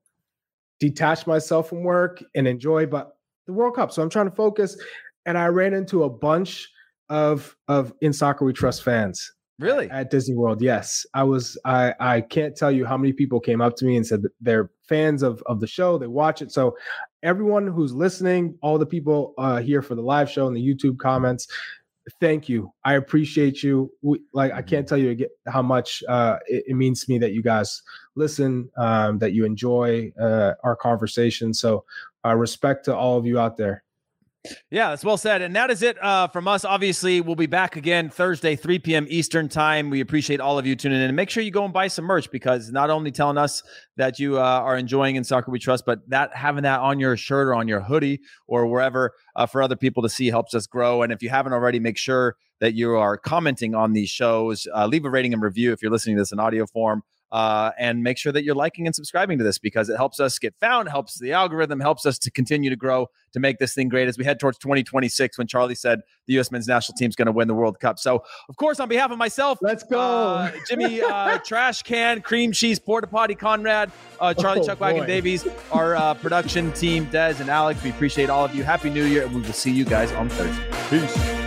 detach myself from work and enjoy, but the World Cup. So I'm trying to focus. And I ran into a bunch of of in soccer we trust fans Really? at Disney World. Yes, I was. I I can't tell you how many people came up to me and said that they're fans of of the show. They watch it. So everyone who's listening, all the people uh, here for the live show and the YouTube comments, thank you. I appreciate you. We, like I can't tell you how much uh, it, it means to me that you guys listen, um, that you enjoy uh, our conversation. So uh, respect to all of you out there. Yeah, that's well said. And that is it uh, from us. Obviously, we'll be back again Thursday, 3 p.m. Eastern Time. We appreciate all of you tuning in. And make sure you go and buy some merch because not only telling us that you uh, are enjoying in Soccer We Trust, but that having that on your shirt or on your hoodie or wherever uh, for other people to see helps us grow. And if you haven't already, make sure that you are commenting on these shows. Uh, leave a rating and review if you're listening to this in audio form. Uh, and make sure that you're liking and subscribing to this because it helps us get found, helps the algorithm, helps us to continue to grow to make this thing great as we head towards 2026 when Charlie said the U.S. men's national team is going to win the World Cup. So, of course, on behalf of myself, Let's go. uh, Jimmy uh, Trash Can, Cream Cheese, Porta Potty, Conrad, uh, Charlie Oh, Chuckwagon. Davies, our uh, production team, Des and Alex. We appreciate all of you. Happy New Year, and we will see you guys on Thursday. Peace.